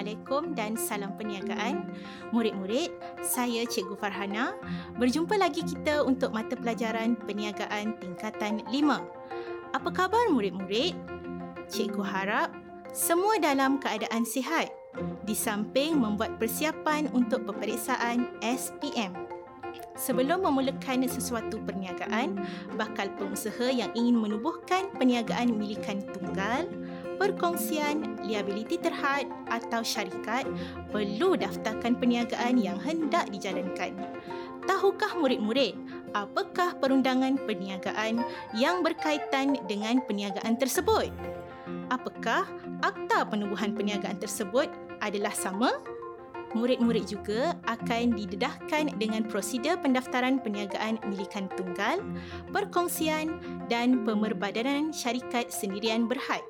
Assalamualaikum dan salam perniagaan. Murid-murid, saya Cikgu Farhana. Berjumpa lagi kita untuk mata pelajaran perniagaan tingkatan 5. Apa khabar murid-murid? Cikgu harap semua dalam keadaan sihat di samping membuat persiapan untuk peperiksaan SPM. Sebelum memulakan sesuatu perniagaan, bakal pengusaha yang ingin menubuhkan perniagaan milikan tunggal, perkongsian, liability terhad atau syarikat perlu daftarkan perniagaan yang hendak dijalankan. Tahukah murid-murid apakah perundangan perniagaan yang berkaitan dengan perniagaan tersebut? Apakah akta penubuhan perniagaan tersebut adalah sama? Murid-murid juga akan didedahkan dengan prosedur pendaftaran perniagaan milikan tunggal, perkongsian dan pemerbadanan syarikat sendirian berhad.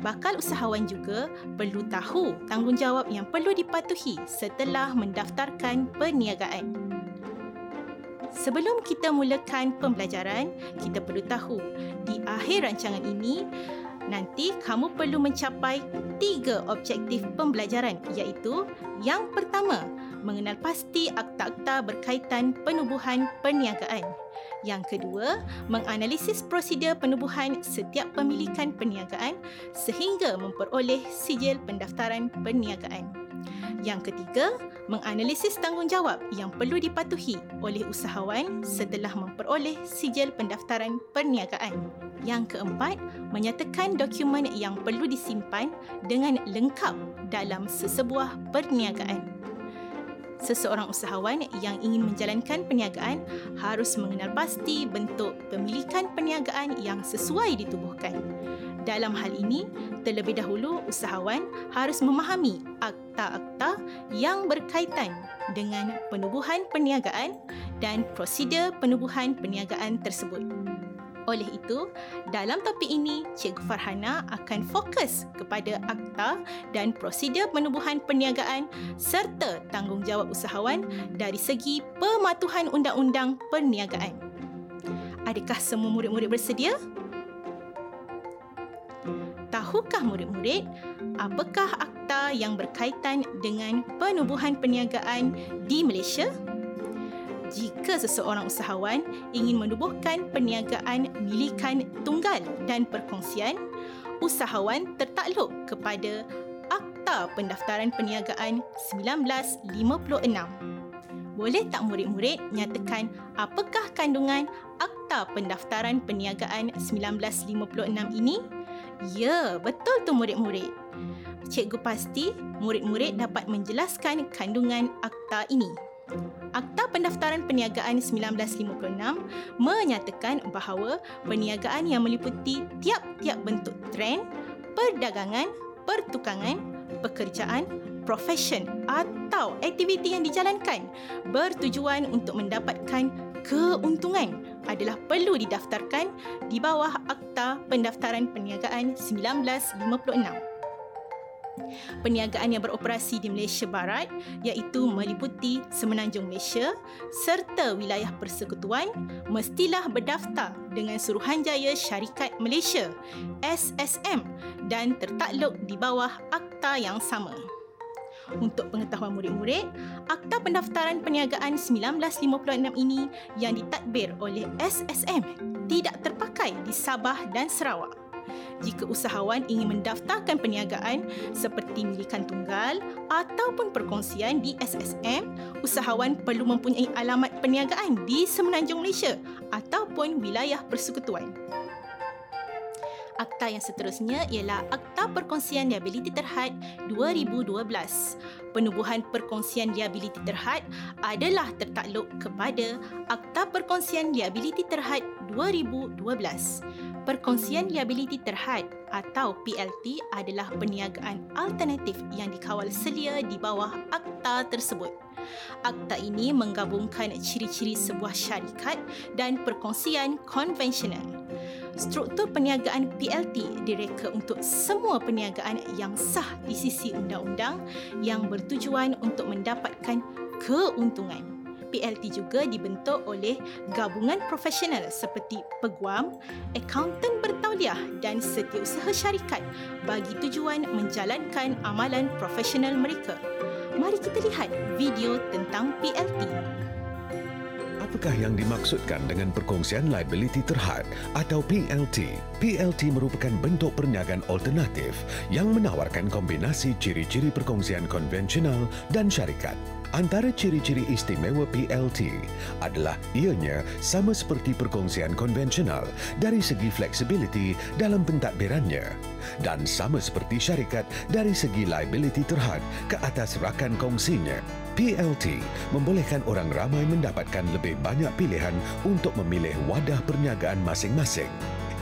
Bakal usahawan juga perlu tahu tanggungjawab yang perlu dipatuhi setelah mendaftarkan perniagaan. Sebelum kita mulakan pembelajaran, kita perlu tahu di akhir rancangan ini nanti kamu perlu mencapai tiga objektif pembelajaran iaitu yang pertama, mengenal pasti akta-akta berkaitan penubuhan perniagaan. Yang kedua, menganalisis prosedur penubuhan setiap pemilikan perniagaan sehingga memperoleh sijil pendaftaran perniagaan. Yang ketiga, menganalisis tanggungjawab yang perlu dipatuhi oleh usahawan setelah memperoleh sijil pendaftaran perniagaan. Yang keempat, menyatakan dokumen yang perlu disimpan dengan lengkap dalam sesebuah perniagaan seseorang usahawan yang ingin menjalankan perniagaan harus mengenal pasti bentuk pemilikan perniagaan yang sesuai ditubuhkan. Dalam hal ini, terlebih dahulu usahawan harus memahami akta-akta yang berkaitan dengan penubuhan perniagaan dan prosedur penubuhan perniagaan tersebut. Oleh itu, dalam topik ini, Cikgu Farhana akan fokus kepada akta dan prosedur penubuhan perniagaan serta tanggungjawab usahawan dari segi pematuhan undang-undang perniagaan. Adakah semua murid-murid bersedia? Tahukah murid-murid apakah akta yang berkaitan dengan penubuhan perniagaan di Malaysia? Jika seseorang usahawan ingin menubuhkan perniagaan milikan tunggal dan perkongsian, usahawan tertakluk kepada Akta Pendaftaran Perniagaan 1956. Boleh tak murid-murid nyatakan apakah kandungan Akta Pendaftaran Perniagaan 1956 ini? Ya, betul tu murid-murid. Cikgu pasti murid-murid dapat menjelaskan kandungan akta ini. Akta Pendaftaran Perniagaan 1956 menyatakan bahawa perniagaan yang meliputi tiap-tiap bentuk trend, perdagangan, pertukangan, pekerjaan, profesion atau aktiviti yang dijalankan bertujuan untuk mendapatkan keuntungan adalah perlu didaftarkan di bawah Akta Pendaftaran Perniagaan 1956. Perniagaan yang beroperasi di Malaysia Barat iaitu meliputi Semenanjung Malaysia serta wilayah persekutuan mestilah berdaftar dengan Suruhanjaya Syarikat Malaysia SSM dan tertakluk di bawah akta yang sama. Untuk pengetahuan murid-murid, Akta Pendaftaran Perniagaan 1956 ini yang ditadbir oleh SSM tidak terpakai di Sabah dan Sarawak jika usahawan ingin mendaftarkan perniagaan seperti milikan tunggal ataupun perkongsian di SSM, usahawan perlu mempunyai alamat perniagaan di Semenanjung Malaysia ataupun wilayah persekutuan. Akta yang seterusnya ialah Akta Perkongsian Liability Terhad 2012. Penubuhan perkongsian liability terhad adalah tertakluk kepada Akta Perkongsian Liability Terhad 2012. Perkongsian liability terhad atau PLT adalah perniagaan alternatif yang dikawal selia di bawah akta tersebut. Akta ini menggabungkan ciri-ciri sebuah syarikat dan perkongsian konvensional. Struktur perniagaan PLT direka untuk semua perniagaan yang sah di sisi undang-undang yang bertujuan untuk mendapatkan keuntungan. PLT juga dibentuk oleh gabungan profesional seperti peguam, akaunten bertauliah dan setiausaha syarikat bagi tujuan menjalankan amalan profesional mereka. Mari kita lihat video tentang PLT. Apakah yang dimaksudkan dengan perkongsian liability terhad atau PLT? PLT merupakan bentuk perniagaan alternatif yang menawarkan kombinasi ciri-ciri perkongsian konvensional dan syarikat. Antara ciri-ciri istimewa PLT adalah ianya sama seperti perkongsian konvensional dari segi fleksibiliti dalam pentadbirannya dan sama seperti syarikat dari segi liability terhad ke atas rakan kongsinya. PLT membolehkan orang ramai mendapatkan lebih banyak pilihan untuk memilih wadah perniagaan masing-masing.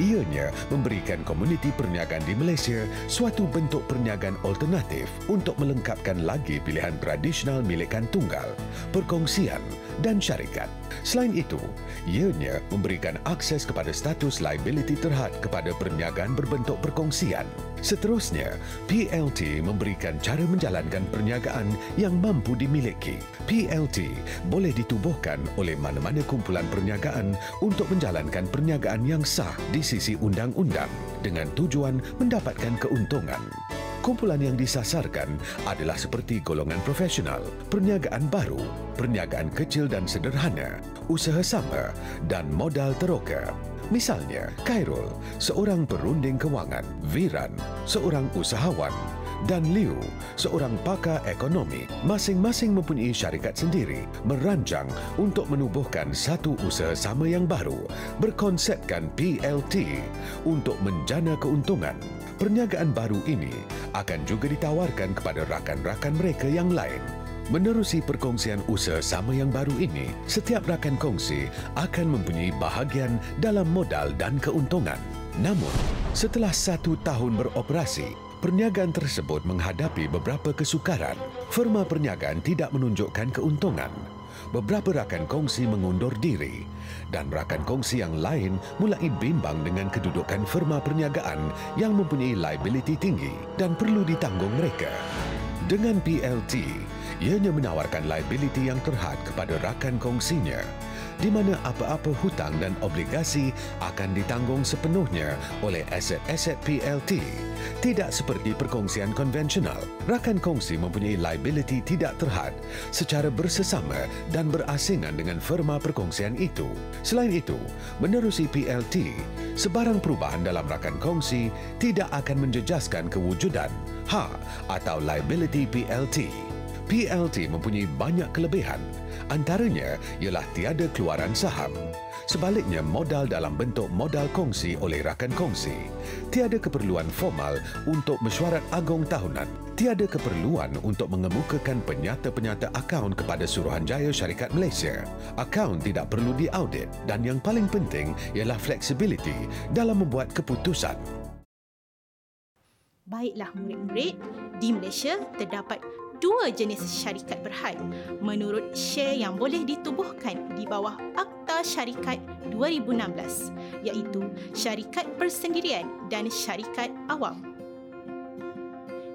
Ianya memberikan komuniti perniagaan di Malaysia suatu bentuk perniagaan alternatif untuk melengkapkan lagi pilihan tradisional milikan tunggal, perkongsian dan syarikat. Selain itu, ianya memberikan akses kepada status liability terhad kepada perniagaan berbentuk perkongsian. Seterusnya, PLT memberikan cara menjalankan perniagaan yang mampu dimiliki. PLT boleh ditubuhkan oleh mana-mana kumpulan perniagaan untuk menjalankan perniagaan yang sah di sisi undang-undang dengan tujuan mendapatkan keuntungan. Kumpulan yang disasarkan adalah seperti golongan profesional, perniagaan baru, perniagaan kecil dan sederhana, usaha sama dan modal teroka. Misalnya, Khairul, seorang perunding kewangan, Viran, seorang usahawan, dan Liu, seorang pakar ekonomi, masing-masing mempunyai syarikat sendiri merancang untuk menubuhkan satu usaha sama yang baru berkonsepkan PLT untuk menjana keuntungan. Perniagaan baru ini akan juga ditawarkan kepada rakan-rakan mereka yang lain. Menerusi perkongsian usaha sama yang baru ini, setiap rakan kongsi akan mempunyai bahagian dalam modal dan keuntungan. Namun, setelah satu tahun beroperasi, perniagaan tersebut menghadapi beberapa kesukaran. Firma perniagaan tidak menunjukkan keuntungan beberapa rakan kongsi mengundur diri dan rakan kongsi yang lain mulai bimbang dengan kedudukan firma perniagaan yang mempunyai liability tinggi dan perlu ditanggung mereka. Dengan PLT, ianya menawarkan liability yang terhad kepada rakan kongsinya di mana apa-apa hutang dan obligasi akan ditanggung sepenuhnya oleh aset-aset PLT. Tidak seperti perkongsian konvensional, rakan kongsi mempunyai liability tidak terhad secara bersesama dan berasingan dengan firma perkongsian itu. Selain itu, menerusi PLT, sebarang perubahan dalam rakan kongsi tidak akan menjejaskan kewujudan hak atau liability PLT. PLT mempunyai banyak kelebihan Antaranya ialah tiada keluaran saham. Sebaliknya, modal dalam bentuk modal kongsi oleh rakan kongsi. Tiada keperluan formal untuk mesyuarat agung tahunan. Tiada keperluan untuk mengemukakan penyata-penyata akaun kepada Suruhanjaya Syarikat Malaysia. Akaun tidak perlu diaudit dan yang paling penting ialah fleksibiliti dalam membuat keputusan. Baiklah murid-murid, di Malaysia terdapat dua jenis syarikat berhad menurut share yang boleh ditubuhkan di bawah Akta Syarikat 2016 iaitu syarikat persendirian dan syarikat awam.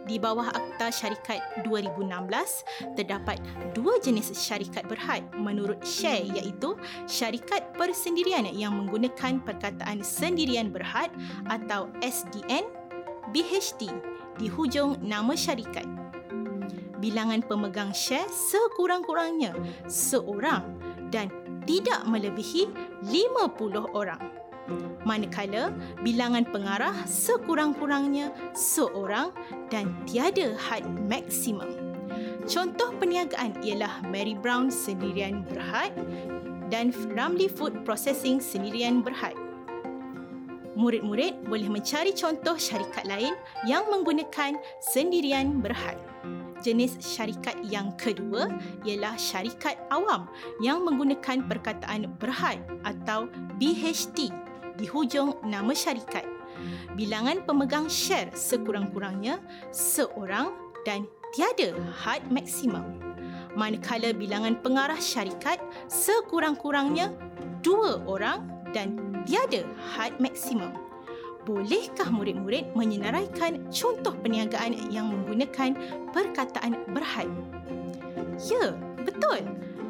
Di bawah Akta Syarikat 2016 terdapat dua jenis syarikat berhad menurut share iaitu syarikat persendirian yang menggunakan perkataan sendirian berhad atau SDN BHT di hujung nama syarikat bilangan pemegang share sekurang-kurangnya seorang dan tidak melebihi 50 orang. Manakala bilangan pengarah sekurang-kurangnya seorang dan tiada had maksimum. Contoh perniagaan ialah Mary Brown sendirian berhad dan Ramly Food Processing sendirian berhad. Murid-murid boleh mencari contoh syarikat lain yang menggunakan sendirian berhad jenis syarikat yang kedua ialah syarikat awam yang menggunakan perkataan berhad atau BHT di hujung nama syarikat. Bilangan pemegang share sekurang-kurangnya seorang dan tiada had maksimum. Manakala bilangan pengarah syarikat sekurang-kurangnya dua orang dan tiada had maksimum bolehkah murid-murid menyenaraikan contoh perniagaan yang menggunakan perkataan berhad? Ya, betul.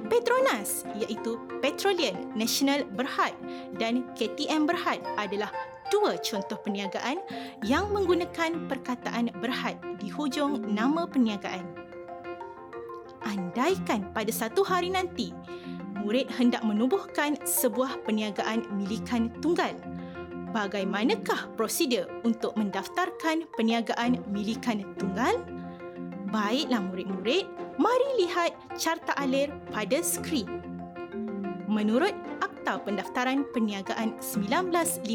Petronas iaitu Petroleum National Berhad dan KTM Berhad adalah dua contoh perniagaan yang menggunakan perkataan berhad di hujung nama perniagaan. Andaikan pada satu hari nanti, murid hendak menubuhkan sebuah perniagaan milikan tunggal, bagaimanakah prosedur untuk mendaftarkan perniagaan milikan tunggal? Baiklah murid-murid, mari lihat carta alir pada skrin. Menurut Akta Pendaftaran Perniagaan 1956,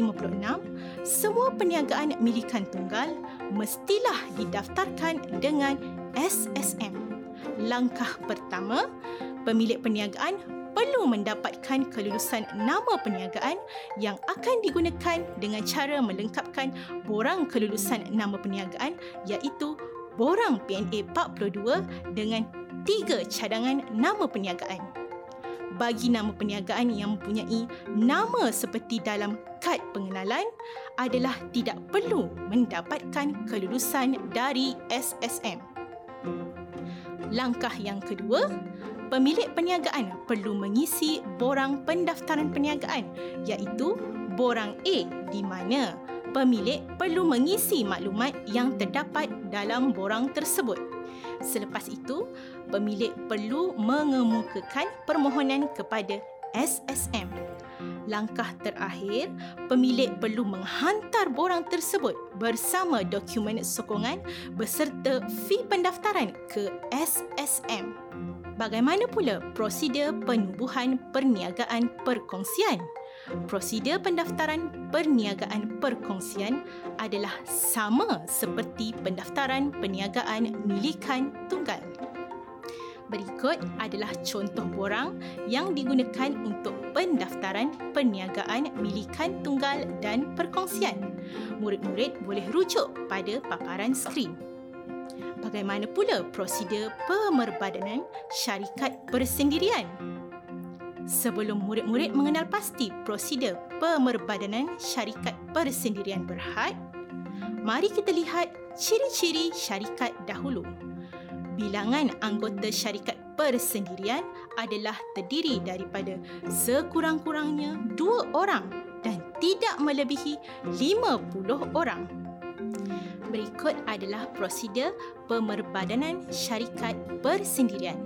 semua perniagaan milikan tunggal mestilah didaftarkan dengan SSM. Langkah pertama, pemilik perniagaan perlu mendapatkan kelulusan nama perniagaan yang akan digunakan dengan cara melengkapkan borang kelulusan nama perniagaan iaitu borang PNA 42 dengan tiga cadangan nama perniagaan bagi nama perniagaan yang mempunyai nama seperti dalam kad pengenalan adalah tidak perlu mendapatkan kelulusan dari SSM. Langkah yang kedua, pemilik perniagaan perlu mengisi borang pendaftaran perniagaan iaitu borang A di mana pemilik perlu mengisi maklumat yang terdapat dalam borang tersebut. Selepas itu, pemilik perlu mengemukakan permohonan kepada SSM. Langkah terakhir, pemilik perlu menghantar borang tersebut bersama dokumen sokongan beserta fee pendaftaran ke SSM. Bagaimana pula prosedur penubuhan perniagaan perkongsian? prosedur pendaftaran perniagaan perkongsian adalah sama seperti pendaftaran perniagaan milikan tunggal. Berikut adalah contoh borang yang digunakan untuk pendaftaran perniagaan milikan tunggal dan perkongsian. Murid-murid boleh rujuk pada paparan skrin. Bagaimana pula prosedur pemerbadanan syarikat persendirian? sebelum murid-murid mengenal pasti prosedur pemerbadanan syarikat persendirian berhad, mari kita lihat ciri-ciri syarikat dahulu. Bilangan anggota syarikat persendirian adalah terdiri daripada sekurang-kurangnya dua orang dan tidak melebihi lima puluh orang. Berikut adalah prosedur pemerbadanan syarikat persendirian.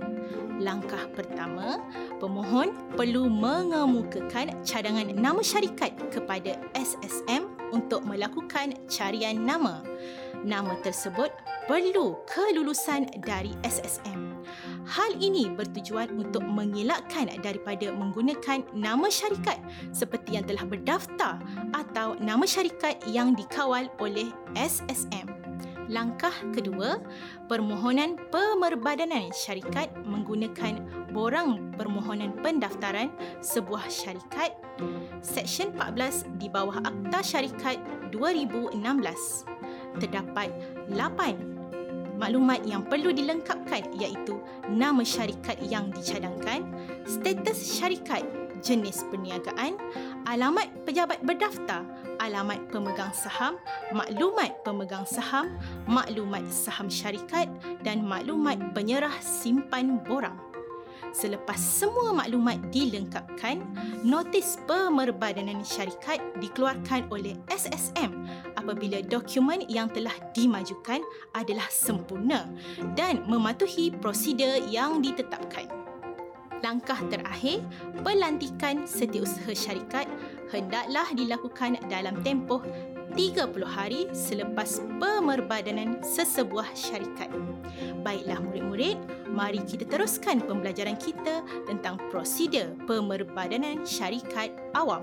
Langkah pertama, pemohon perlu mengemukakan cadangan nama syarikat kepada SSM untuk melakukan carian nama. Nama tersebut perlu kelulusan dari SSM. Hal ini bertujuan untuk mengelakkan daripada menggunakan nama syarikat seperti yang telah berdaftar atau nama syarikat yang dikawal oleh SSM. Langkah kedua, permohonan pemerbadanan syarikat menggunakan borang permohonan pendaftaran sebuah syarikat Seksyen 14 di bawah Akta Syarikat 2016. Terdapat 8 maklumat yang perlu dilengkapkan iaitu nama syarikat yang dicadangkan, status syarikat, jenis perniagaan, alamat pejabat berdaftar, alamat pemegang saham, maklumat pemegang saham, maklumat saham syarikat dan maklumat penyerah simpan borang. Selepas semua maklumat dilengkapkan, notis pemerbadanan syarikat dikeluarkan oleh SSM apabila dokumen yang telah dimajukan adalah sempurna dan mematuhi prosedur yang ditetapkan. Langkah terakhir, pelantikan setiausaha syarikat hendaklah dilakukan dalam tempoh 30 hari selepas pemerbadanan sesebuah syarikat. Baiklah murid-murid, mari kita teruskan pembelajaran kita tentang prosedur pemerbadanan syarikat awam.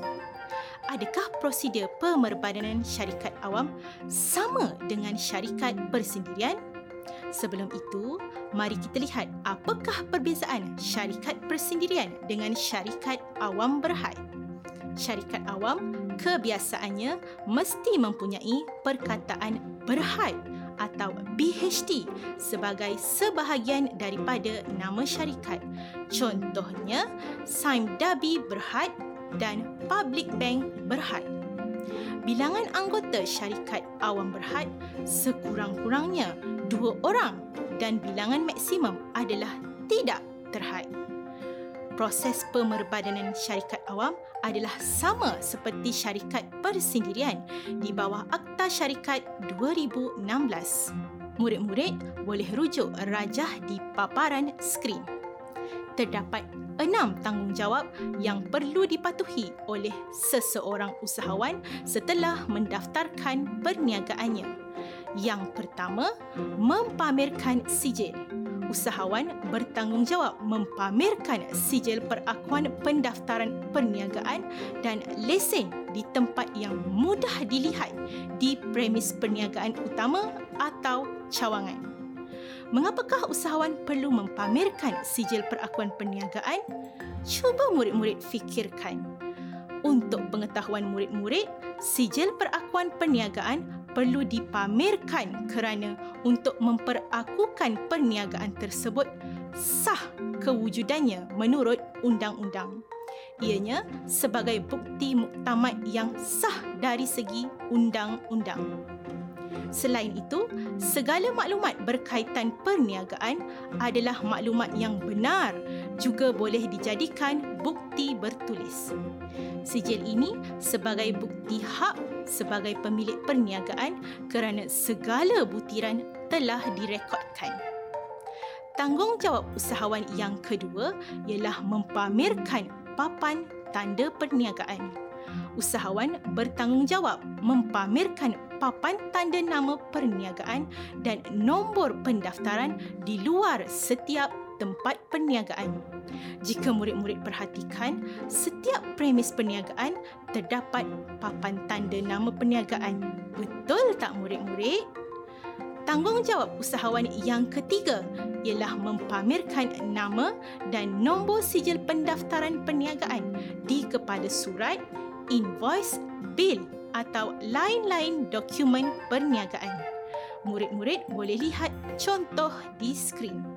Adakah prosedur pemerbadanan syarikat awam sama dengan syarikat persendirian? Sebelum itu, mari kita lihat apakah perbezaan syarikat persendirian dengan syarikat awam berhad. Syarikat awam kebiasaannya mesti mempunyai perkataan berhad atau BHD sebagai sebahagian daripada nama syarikat. Contohnya, Saim Dabi Berhad dan Public Bank Berhad. Bilangan anggota syarikat awam berhad sekurang-kurangnya dua orang dan bilangan maksimum adalah tidak terhad. proses pemerbadanan syarikat awam adalah sama seperti syarikat persendirian di bawah Akta Syarikat 2016. Murid-murid boleh rujuk rajah di paparan skrin. Terdapat enam tanggungjawab yang perlu dipatuhi oleh seseorang usahawan setelah mendaftarkan perniagaannya. Yang pertama, mempamerkan sijil usahawan bertanggungjawab mempamerkan sijil perakuan pendaftaran perniagaan dan lesen di tempat yang mudah dilihat di premis perniagaan utama atau cawangan. Mengapakah usahawan perlu mempamerkan sijil perakuan perniagaan? Cuba murid-murid fikirkan. Untuk pengetahuan murid-murid, sijil perakuan perniagaan perlu dipamerkan kerana untuk memperakukan perniagaan tersebut sah kewujudannya menurut undang-undang. Ianya sebagai bukti muktamad yang sah dari segi undang-undang. Selain itu, segala maklumat berkaitan perniagaan adalah maklumat yang benar juga boleh dijadikan bukti bertulis. Sijil ini sebagai bukti hak sebagai pemilik perniagaan kerana segala butiran telah direkodkan. Tanggungjawab usahawan yang kedua ialah mempamerkan papan tanda perniagaan. Usahawan bertanggungjawab mempamerkan papan tanda nama perniagaan dan nombor pendaftaran di luar setiap tempat perniagaan. Jika murid-murid perhatikan, setiap premis perniagaan terdapat papan tanda nama perniagaan. Betul tak murid-murid? Tanggungjawab usahawan yang ketiga ialah mempamerkan nama dan nombor sijil pendaftaran perniagaan di kepala surat, invoice, bil atau lain-lain dokumen perniagaan. Murid-murid boleh lihat contoh di skrin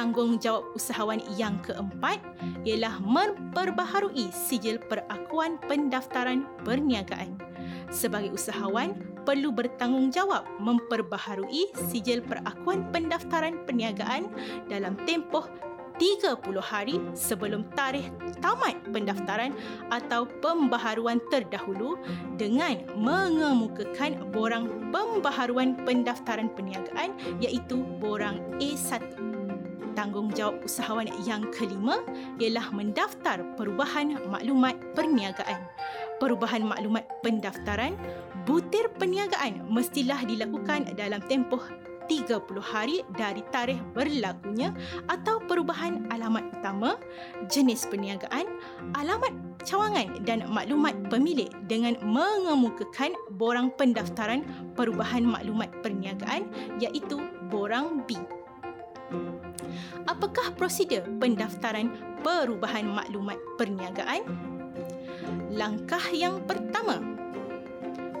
tanggungjawab usahawan yang keempat ialah memperbaharui sijil perakuan pendaftaran perniagaan. Sebagai usahawan, perlu bertanggungjawab memperbaharui sijil perakuan pendaftaran perniagaan dalam tempoh 30 hari sebelum tarikh tamat pendaftaran atau pembaharuan terdahulu dengan mengemukakan borang pembaharuan pendaftaran perniagaan iaitu borang A1 tanggungjawab usahawan yang kelima ialah mendaftar perubahan maklumat perniagaan. Perubahan maklumat pendaftaran, butir perniagaan mestilah dilakukan dalam tempoh 30 hari dari tarikh berlakunya atau perubahan alamat utama, jenis perniagaan, alamat cawangan dan maklumat pemilik dengan mengemukakan borang pendaftaran perubahan maklumat perniagaan iaitu borang B. Apakah prosedur pendaftaran perubahan maklumat perniagaan? Langkah yang pertama,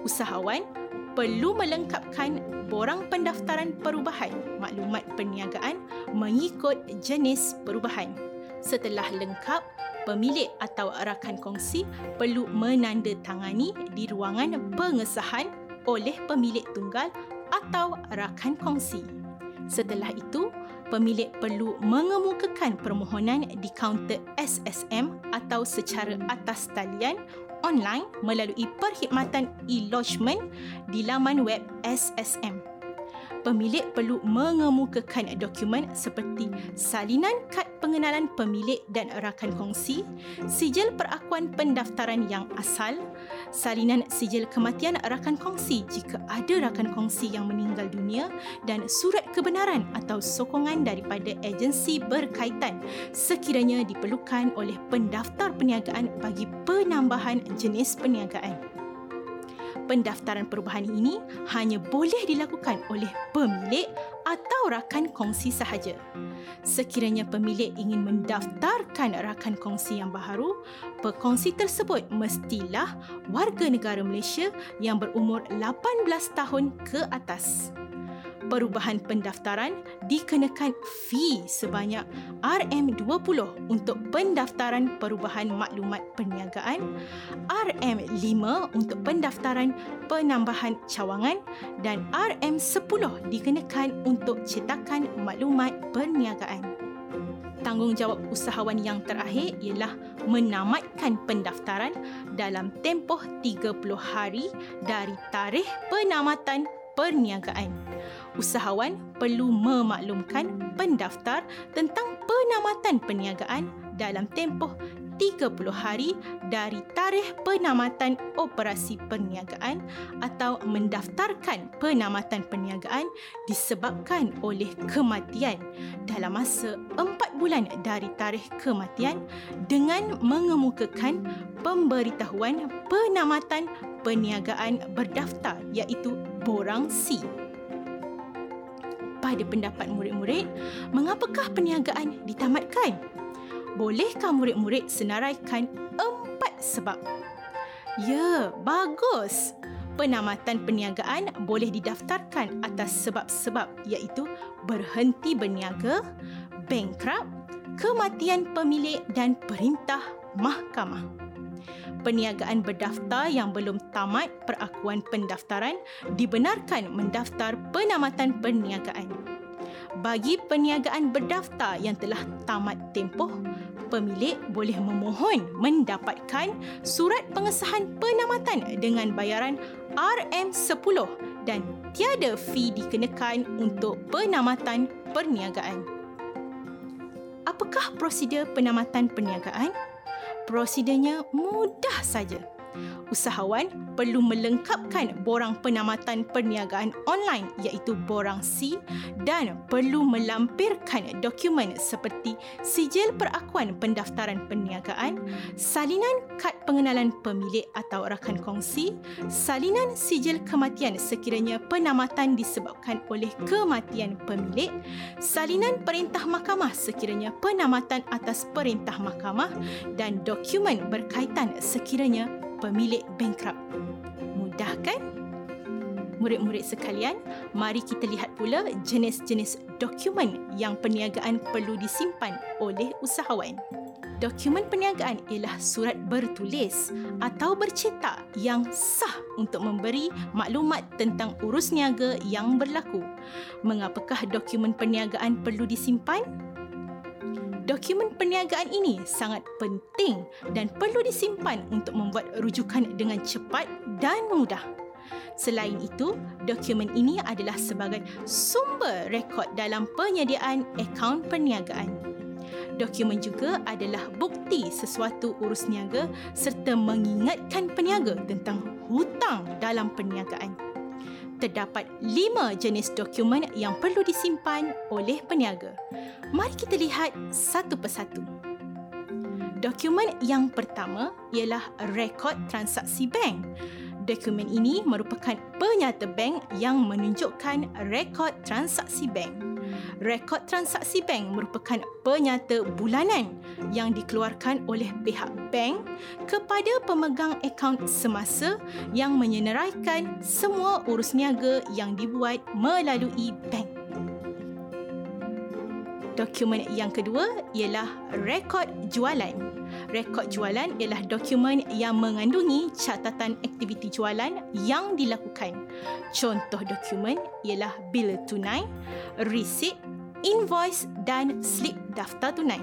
usahawan perlu melengkapkan borang pendaftaran perubahan maklumat perniagaan mengikut jenis perubahan. Setelah lengkap, pemilik atau rakan kongsi perlu menandatangani di ruangan pengesahan oleh pemilik tunggal atau rakan kongsi. Setelah itu, pemilik perlu mengemukakan permohonan di kaunter SSM atau secara atas talian online melalui perkhidmatan e-lodgement di laman web SSM pemilik perlu mengemukakan dokumen seperti salinan kad pengenalan pemilik dan rakan kongsi, sijil perakuan pendaftaran yang asal, salinan sijil kematian rakan kongsi jika ada rakan kongsi yang meninggal dunia dan surat kebenaran atau sokongan daripada agensi berkaitan sekiranya diperlukan oleh pendaftar perniagaan bagi penambahan jenis perniagaan pendaftaran perubahan ini hanya boleh dilakukan oleh pemilik atau rakan kongsi sahaja. Sekiranya pemilik ingin mendaftarkan rakan kongsi yang baharu, pekongsi tersebut mestilah warga negara Malaysia yang berumur 18 tahun ke atas perubahan pendaftaran dikenakan fee sebanyak RM20 untuk pendaftaran perubahan maklumat perniagaan, RM5 untuk pendaftaran penambahan cawangan dan RM10 dikenakan untuk cetakan maklumat perniagaan. tanggungjawab usahawan yang terakhir ialah menamatkan pendaftaran dalam tempoh 30 hari dari tarikh penamatan perniagaan. Usahawan perlu memaklumkan pendaftar tentang penamatan perniagaan dalam tempoh 30 hari dari tarikh penamatan operasi perniagaan atau mendaftarkan penamatan perniagaan disebabkan oleh kematian dalam masa 4 bulan dari tarikh kematian dengan mengemukakan pemberitahuan penamatan perniagaan berdaftar iaitu borang C. Pada pendapat murid-murid, mengapakah perniagaan ditamatkan? bolehkah murid-murid senaraikan empat sebab? Ya, bagus. Penamatan perniagaan boleh didaftarkan atas sebab-sebab iaitu berhenti berniaga, bankrupt, kematian pemilik dan perintah mahkamah. Perniagaan berdaftar yang belum tamat perakuan pendaftaran dibenarkan mendaftar penamatan perniagaan. Bagi perniagaan berdaftar yang telah tamat tempoh, pemilik boleh memohon mendapatkan surat pengesahan penamatan dengan bayaran RM10 dan tiada fee dikenakan untuk penamatan perniagaan. Apakah prosedur penamatan perniagaan? Prosedurnya mudah saja usahawan perlu melengkapkan borang penamatan perniagaan online iaitu borang C dan perlu melampirkan dokumen seperti sijil perakuan pendaftaran perniagaan, salinan kad pengenalan pemilik atau rakan kongsi, salinan sijil kematian sekiranya penamatan disebabkan oleh kematian pemilik, salinan perintah mahkamah sekiranya penamatan atas perintah mahkamah dan dokumen berkaitan sekiranya pemilik bankrupt. Mudah kan? Murid-murid sekalian, mari kita lihat pula jenis-jenis dokumen yang perniagaan perlu disimpan oleh usahawan. Dokumen perniagaan ialah surat bertulis atau bercetak yang sah untuk memberi maklumat tentang urus niaga yang berlaku. Mengapakah dokumen perniagaan perlu disimpan? Dokumen perniagaan ini sangat penting dan perlu disimpan untuk membuat rujukan dengan cepat dan mudah. Selain itu, dokumen ini adalah sebagai sumber rekod dalam penyediaan akaun perniagaan. Dokumen juga adalah bukti sesuatu urus niaga serta mengingatkan peniaga tentang hutang dalam perniagaan terdapat lima jenis dokumen yang perlu disimpan oleh peniaga. Mari kita lihat satu persatu. Dokumen yang pertama ialah rekod transaksi bank. Dokumen ini merupakan penyata bank yang menunjukkan rekod transaksi bank rekod transaksi bank merupakan penyata bulanan yang dikeluarkan oleh pihak bank kepada pemegang akaun semasa yang menyenaraikan semua urus niaga yang dibuat melalui bank. Dokumen yang kedua ialah rekod jualan. Rekod jualan ialah dokumen yang mengandungi catatan aktiviti jualan yang dilakukan. Contoh dokumen ialah bil tunai, resit, invoice dan slip daftar tunai.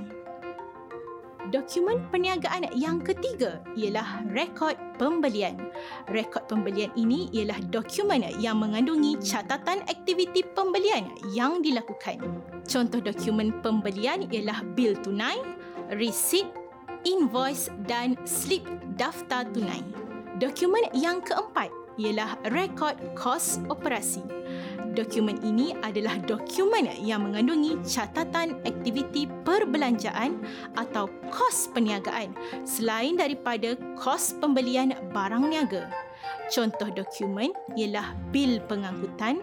Dokumen perniagaan yang ketiga ialah rekod pembelian. Rekod pembelian ini ialah dokumen yang mengandungi catatan aktiviti pembelian yang dilakukan. Contoh dokumen pembelian ialah bil tunai, resit, invoice dan slip daftar tunai. Dokumen yang keempat ialah rekod kos operasi dokumen ini adalah dokumen yang mengandungi catatan aktiviti perbelanjaan atau kos perniagaan selain daripada kos pembelian barang niaga. Contoh dokumen ialah bil pengangkutan,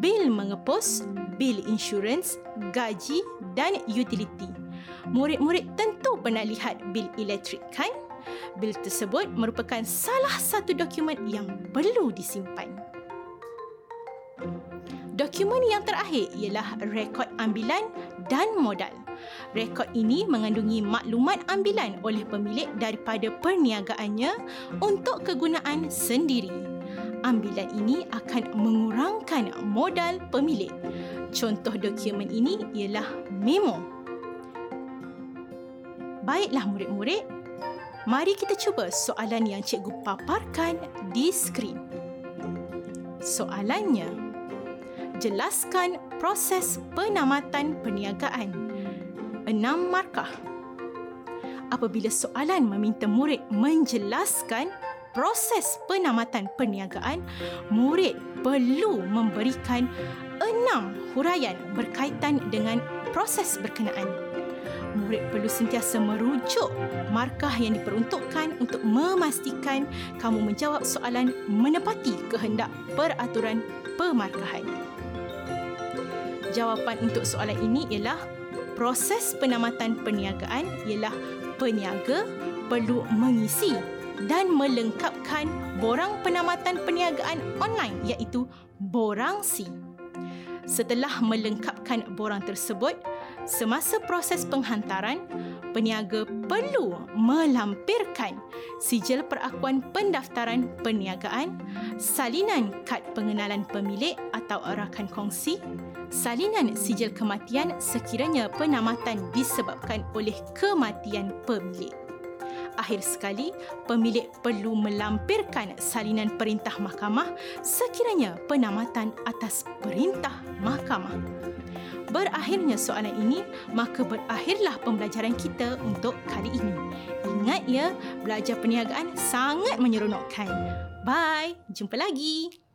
bil mengepus, bil insurans, gaji dan utiliti. Murid-murid tentu pernah lihat bil elektrik kan? Bil tersebut merupakan salah satu dokumen yang perlu disimpan. Dokumen yang terakhir ialah rekod ambilan dan modal. Rekod ini mengandungi maklumat ambilan oleh pemilik daripada perniagaannya untuk kegunaan sendiri. Ambilan ini akan mengurangkan modal pemilik. Contoh dokumen ini ialah memo. Baiklah murid-murid, mari kita cuba soalan yang cikgu paparkan di skrin. Soalannya, jelaskan proses penamatan perniagaan. Enam markah. Apabila soalan meminta murid menjelaskan proses penamatan perniagaan, murid perlu memberikan enam huraian berkaitan dengan proses berkenaan. Murid perlu sentiasa merujuk markah yang diperuntukkan untuk memastikan kamu menjawab soalan menepati kehendak peraturan pemarkahan. Jawapan untuk soalan ini ialah proses penamatan perniagaan ialah peniaga perlu mengisi dan melengkapkan borang penamatan perniagaan online iaitu borang C. Setelah melengkapkan borang tersebut, semasa proses penghantaran, peniaga perlu melampirkan sijil perakuan pendaftaran perniagaan, salinan kad pengenalan pemilik atau rakan kongsi, salinan sijil kematian sekiranya penamatan disebabkan oleh kematian pemilik. Akhir sekali, pemilik perlu melampirkan salinan perintah mahkamah sekiranya penamatan atas perintah mahkamah. Berakhirnya soalan ini, maka berakhirlah pembelajaran kita untuk kali ini. Ingat ya, belajar perniagaan sangat menyeronokkan. Bye, jumpa lagi.